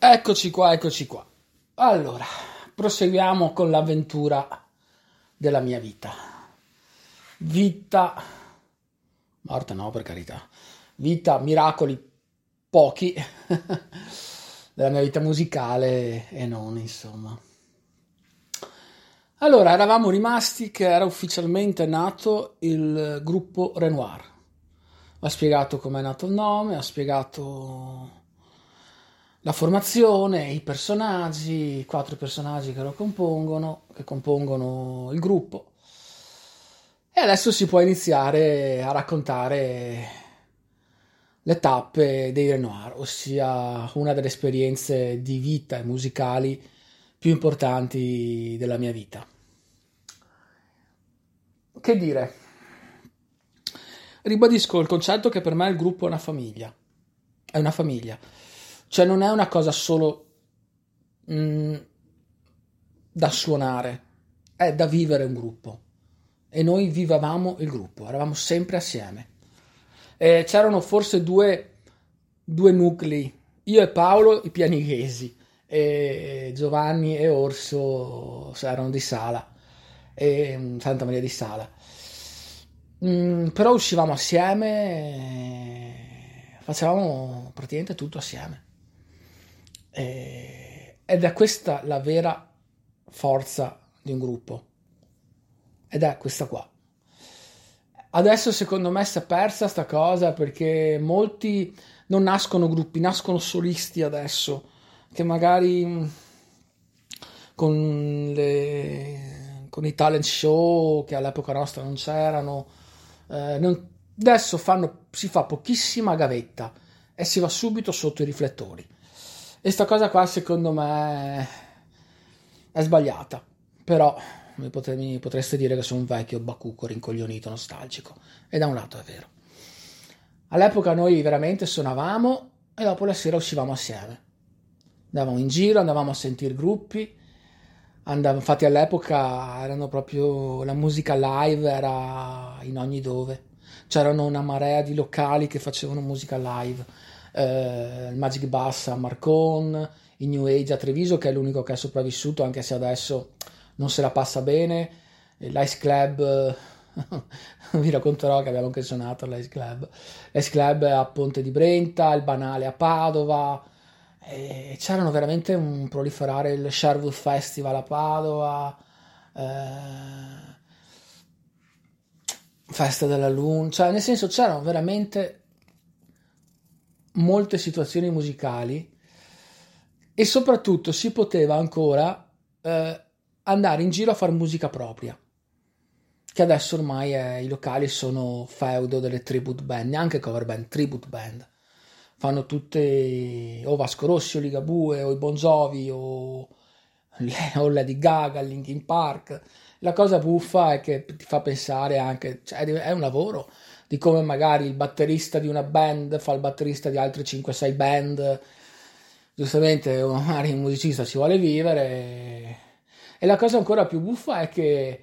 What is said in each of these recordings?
Eccoci qua, eccoci qua. Allora, proseguiamo con l'avventura della mia vita. Vita. Morta no, per carità. Vita, miracoli pochi. della mia vita musicale e non, insomma. Allora, eravamo rimasti che era ufficialmente nato il gruppo Renoir. Ha spiegato com'è nato il nome, ha spiegato la formazione, i personaggi, i quattro personaggi che lo compongono, che compongono il gruppo. E adesso si può iniziare a raccontare le tappe dei Renoir, ossia una delle esperienze di vita e musicali più importanti della mia vita. Che dire? Ribadisco il concetto che per me il gruppo è una famiglia. È una famiglia. Cioè non è una cosa solo mm, da suonare, è da vivere un gruppo. E noi vivavamo il gruppo, eravamo sempre assieme eh, c'erano forse due, due, nuclei, io e Paolo i pianighesi, e Giovanni e Orso erano di Sala, e mm, Santa Maria di Sala. Mm, però uscivamo assieme, facevamo praticamente tutto assieme. E, ed è questa la vera forza di un gruppo. Ed è questa qua. Adesso secondo me si è persa sta cosa perché molti non nascono gruppi, nascono solisti adesso, che magari mm, con, le, con i talent show che all'epoca nostra non c'erano, eh, non, adesso fanno, si fa pochissima gavetta e si va subito sotto i riflettori. E sta cosa qua secondo me è sbagliata, però mi, potre, mi potreste dire che sono un vecchio bacucco rincoglionito, nostalgico. E da un lato è vero. All'epoca noi veramente suonavamo e dopo la sera uscivamo assieme. Andavamo in giro, andavamo a sentire gruppi. Andavo, infatti all'epoca erano proprio la musica live era in ogni dove. C'erano una marea di locali che facevano musica live. Eh, il Magic Bass a Marcon, il New Age a Treviso, che è l'unico che è sopravvissuto, anche se adesso non se la passa bene. L'Ice Club, vi racconterò che abbiamo anche suonato all'Ice Club. L'Ice Club a Ponte di Brenta, il Banale a Padova. E c'erano veramente un proliferare il Sherwood Festival a Padova. Eh, Festa della Luna, cioè nel senso c'erano veramente molte situazioni musicali e soprattutto si poteva ancora eh, andare in giro a fare musica propria. Che adesso ormai è, i locali sono feudo delle tribute band, neanche cover band, tribute band. Fanno tutte o Vasco Rossi o Ligabue o i Bon Jovi o, o Lady Gaga, Linkin Park. La cosa buffa è che ti fa pensare anche, cioè è un lavoro di come magari il batterista di una band fa il batterista di altre 5-6 band. Giustamente magari un musicista ci vuole vivere e la cosa ancora più buffa è che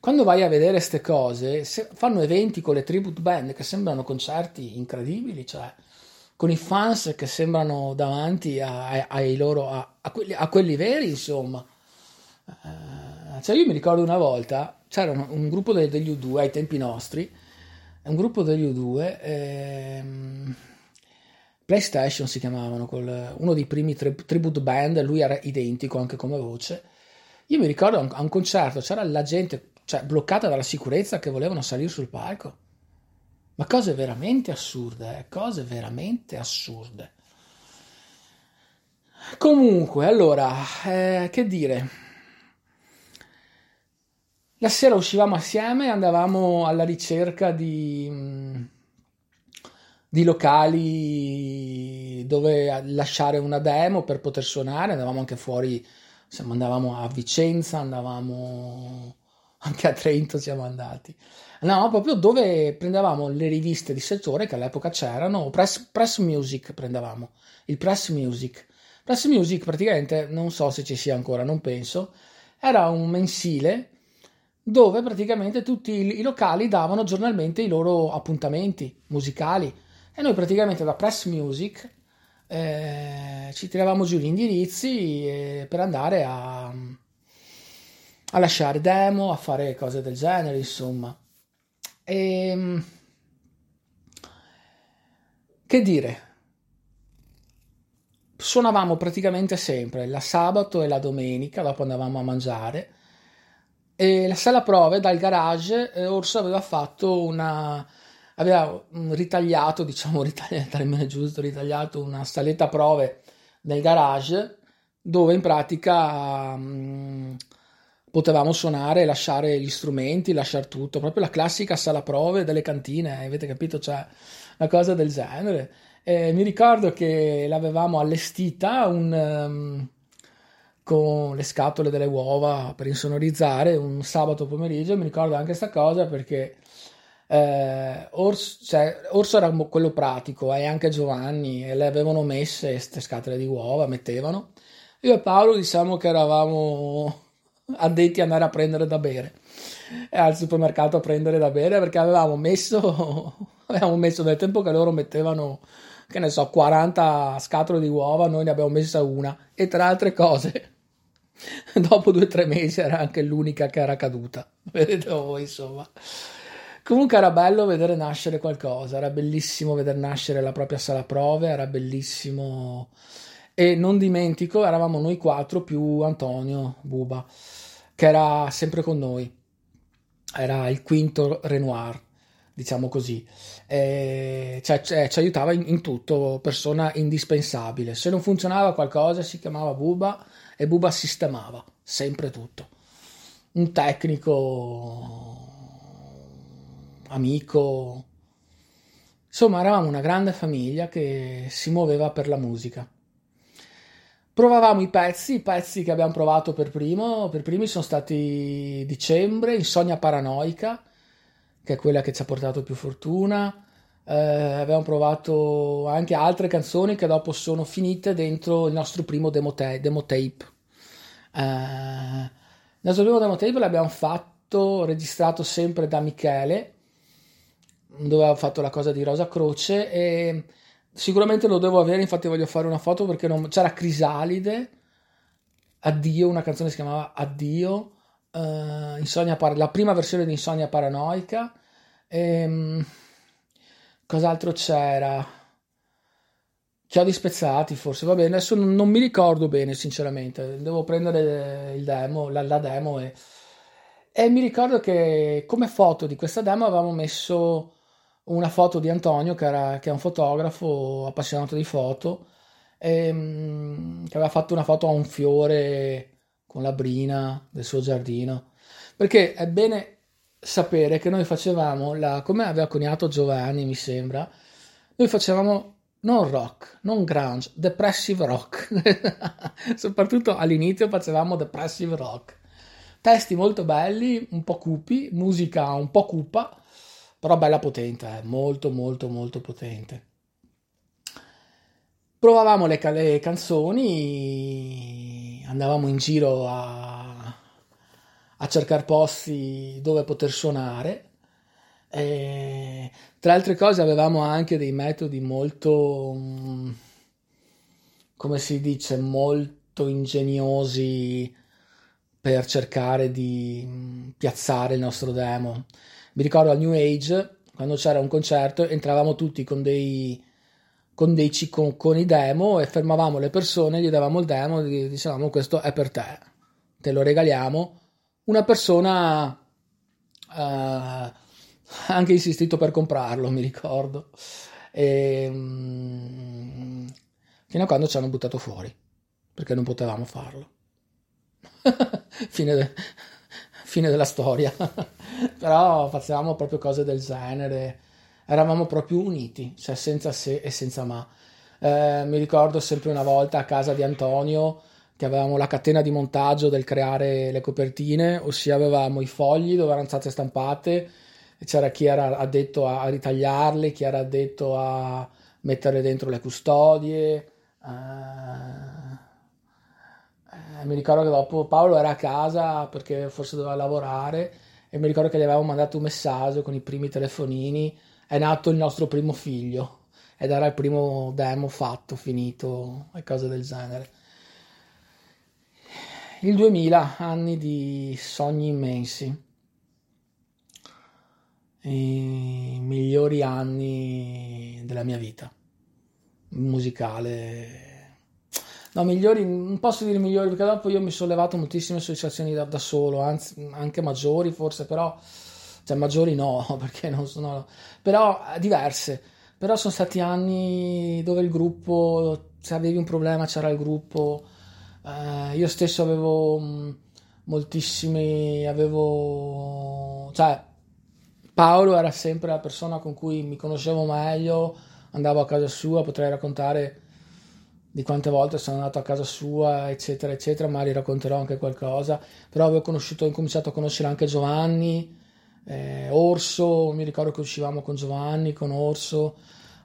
quando vai a vedere queste cose, fanno eventi con le tribute band che sembrano concerti incredibili, cioè con i fans che sembrano davanti a, a, ai loro, a, quelli, a quelli veri, insomma. Cioè io mi ricordo una volta, c'era un, un gruppo de, degli U2 ai tempi nostri, un gruppo degli U2, ehm, PlayStation si chiamavano, col, uno dei primi tri- tribute band, lui era identico anche come voce. Io mi ricordo a un concerto c'era la gente cioè, bloccata dalla sicurezza che volevano salire sul palco. Ma cose veramente assurde, eh? cose veramente assurde. Comunque, allora, eh, che dire? La sera uscivamo assieme e andavamo alla ricerca di... Mh, di locali dove lasciare una demo per poter suonare, andavamo anche fuori, insomma, andavamo a Vicenza, andavamo anche a Trento siamo andati. Andavamo proprio dove prendevamo le riviste di settore che all'epoca c'erano, Press, press Music prendevamo, il Press Music. Press Music praticamente, non so se ci sia ancora, non penso, era un mensile dove praticamente tutti i locali davano giornalmente i loro appuntamenti musicali e noi praticamente da Press Music eh, ci tiravamo giù gli indirizzi eh, per andare a, a, lasciare demo, a fare cose del genere, insomma. E, ehm, che dire? Suonavamo praticamente sempre la sabato e la domenica, dopo andavamo a mangiare. E la sala prove dal garage, eh, Orso aveva fatto una aveva mm, ritagliato, diciamo ritagliato, termine giusto, ritagliato una saletta prove nel garage dove in pratica mh, mm, potevamo suonare, lasciare gli strumenti, lasciare tutto, proprio la classica sala prove delle cantine, avete capito? Cioè, una cosa del genere. E mi ricordo che l'avevamo allestita un, um, con le scatole delle uova per insonorizzare un sabato pomeriggio, mi ricordo anche questa cosa perché eh, Orso, cioè, Orso, era quello pratico e anche Giovanni e le avevano messe queste scatole di uova, mettevano. Io e Paolo diciamo che eravamo addetti ad andare a prendere da bere e al supermercato a prendere da bere perché avevamo messo, avevamo messo nel tempo che loro mettevano che ne so 40 scatole di uova noi ne abbiamo messa una e tra altre cose dopo due o tre mesi era anche l'unica che era caduta vedete voi insomma Comunque era bello vedere nascere qualcosa, era bellissimo vedere nascere la propria sala prove, era bellissimo. E non dimentico, eravamo noi quattro più Antonio Buba, che era sempre con noi. Era il quinto Renoir, diciamo così. E cioè, cioè, ci aiutava in, in tutto, persona indispensabile. Se non funzionava qualcosa si chiamava Buba e Buba sistemava sempre tutto. Un tecnico amico. Insomma, eravamo una grande famiglia che si muoveva per la musica. Provavamo i pezzi, i pezzi che abbiamo provato per primo, per primi sono stati Dicembre, Insonnia Paranoica, che è quella che ci ha portato più fortuna. Eh, abbiamo provato anche altre canzoni che dopo sono finite dentro il nostro primo demo, te- demo tape. Eh, il nostro primo demo tape l'abbiamo fatto, registrato sempre da Michele, dove ha fatto la cosa di Rosa Croce e sicuramente lo devo avere, infatti voglio fare una foto perché non... c'era Crisalide, Addio, una canzone si chiamava Addio, Insonnia Par- la prima versione di Insonnia Paranoica, e, um, cos'altro c'era? Chiodi spezzati forse, va bene, adesso non, mi ricordo bene sinceramente, devo prendere il demo, la, la demo e... E mi ricordo che come foto di questa demo avevamo messo una foto di Antonio, che, era, che è un fotografo appassionato di foto, e, ehm, che aveva fatto una foto a un fiore con la brina del suo giardino. Perché è bene sapere che noi facevamo, la, come aveva coniato Giovanni, mi sembra, noi facevamo non rock, non grunge, depressive rock. Soprattutto all'inizio facevamo depressive rock. Testi molto belli, un po' cupi, musica un po' cupa, però bella potente, eh? molto molto molto potente. Provavamo le, le canzoni, andavamo in giro a, a cercare posti dove poter suonare. E, tra altre cose avevamo anche dei metodi molto, mm, come si dice, molto ingegnosi per cercare di mm, piazzare il nostro demo mi ricordo al New Age, quando c'era un concerto, entravamo tutti con dei, con, dei, con, con i demo e fermavamo le persone, gli davamo il demo e dicevamo questo è per te, te lo regaliamo. Una persona uh, anche insistito per comprarlo, mi ricordo. E, um, fino a quando ci hanno buttato fuori, perché non potevamo farlo. Fine de- fine della storia. Però facevamo proprio cose del genere, eravamo proprio uniti, cioè senza se e senza ma. Eh, mi ricordo sempre una volta a casa di Antonio che avevamo la catena di montaggio del creare le copertine, ossia avevamo i fogli dove erano state stampate, c'era chi era addetto a, a ritagliarle, chi era addetto a mettere dentro le custodie. Eh, eh, mi ricordo che dopo Paolo era a casa perché forse doveva lavorare e mi ricordo che gli avevamo mandato un messaggio con i primi telefonini. È nato il nostro primo figlio ed era il primo demo fatto, finito e cose del genere. Il 2000, anni di sogni immensi, i migliori anni della mia vita. Musicale. No, migliori, non posso dire migliori perché dopo io mi sono levato moltissime soddisfazioni da, da solo, anzi anche maggiori forse, però, cioè maggiori no, perché non sono, però eh, diverse. Però sono stati anni dove il gruppo, se avevi un problema c'era il gruppo, eh, io stesso avevo mh, moltissimi, avevo, cioè Paolo era sempre la persona con cui mi conoscevo meglio, andavo a casa sua, potrei raccontare di quante volte sono andato a casa sua, eccetera, eccetera, magari racconterò anche qualcosa, però avevo conosciuto, ho cominciato a conoscere anche Giovanni, eh, Orso, mi ricordo che uscivamo con Giovanni, con Orso,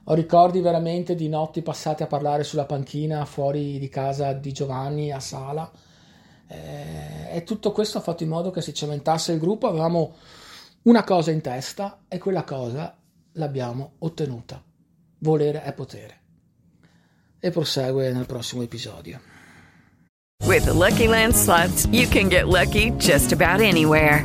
ho ricordi veramente di notti passate a parlare sulla panchina fuori di casa di Giovanni a Sala, eh, e tutto questo ha fatto in modo che si cementasse il gruppo, avevamo una cosa in testa e quella cosa l'abbiamo ottenuta, volere è potere. e prosegue nel prossimo episodio. With the Lucky Land slots, you can get lucky just about anywhere.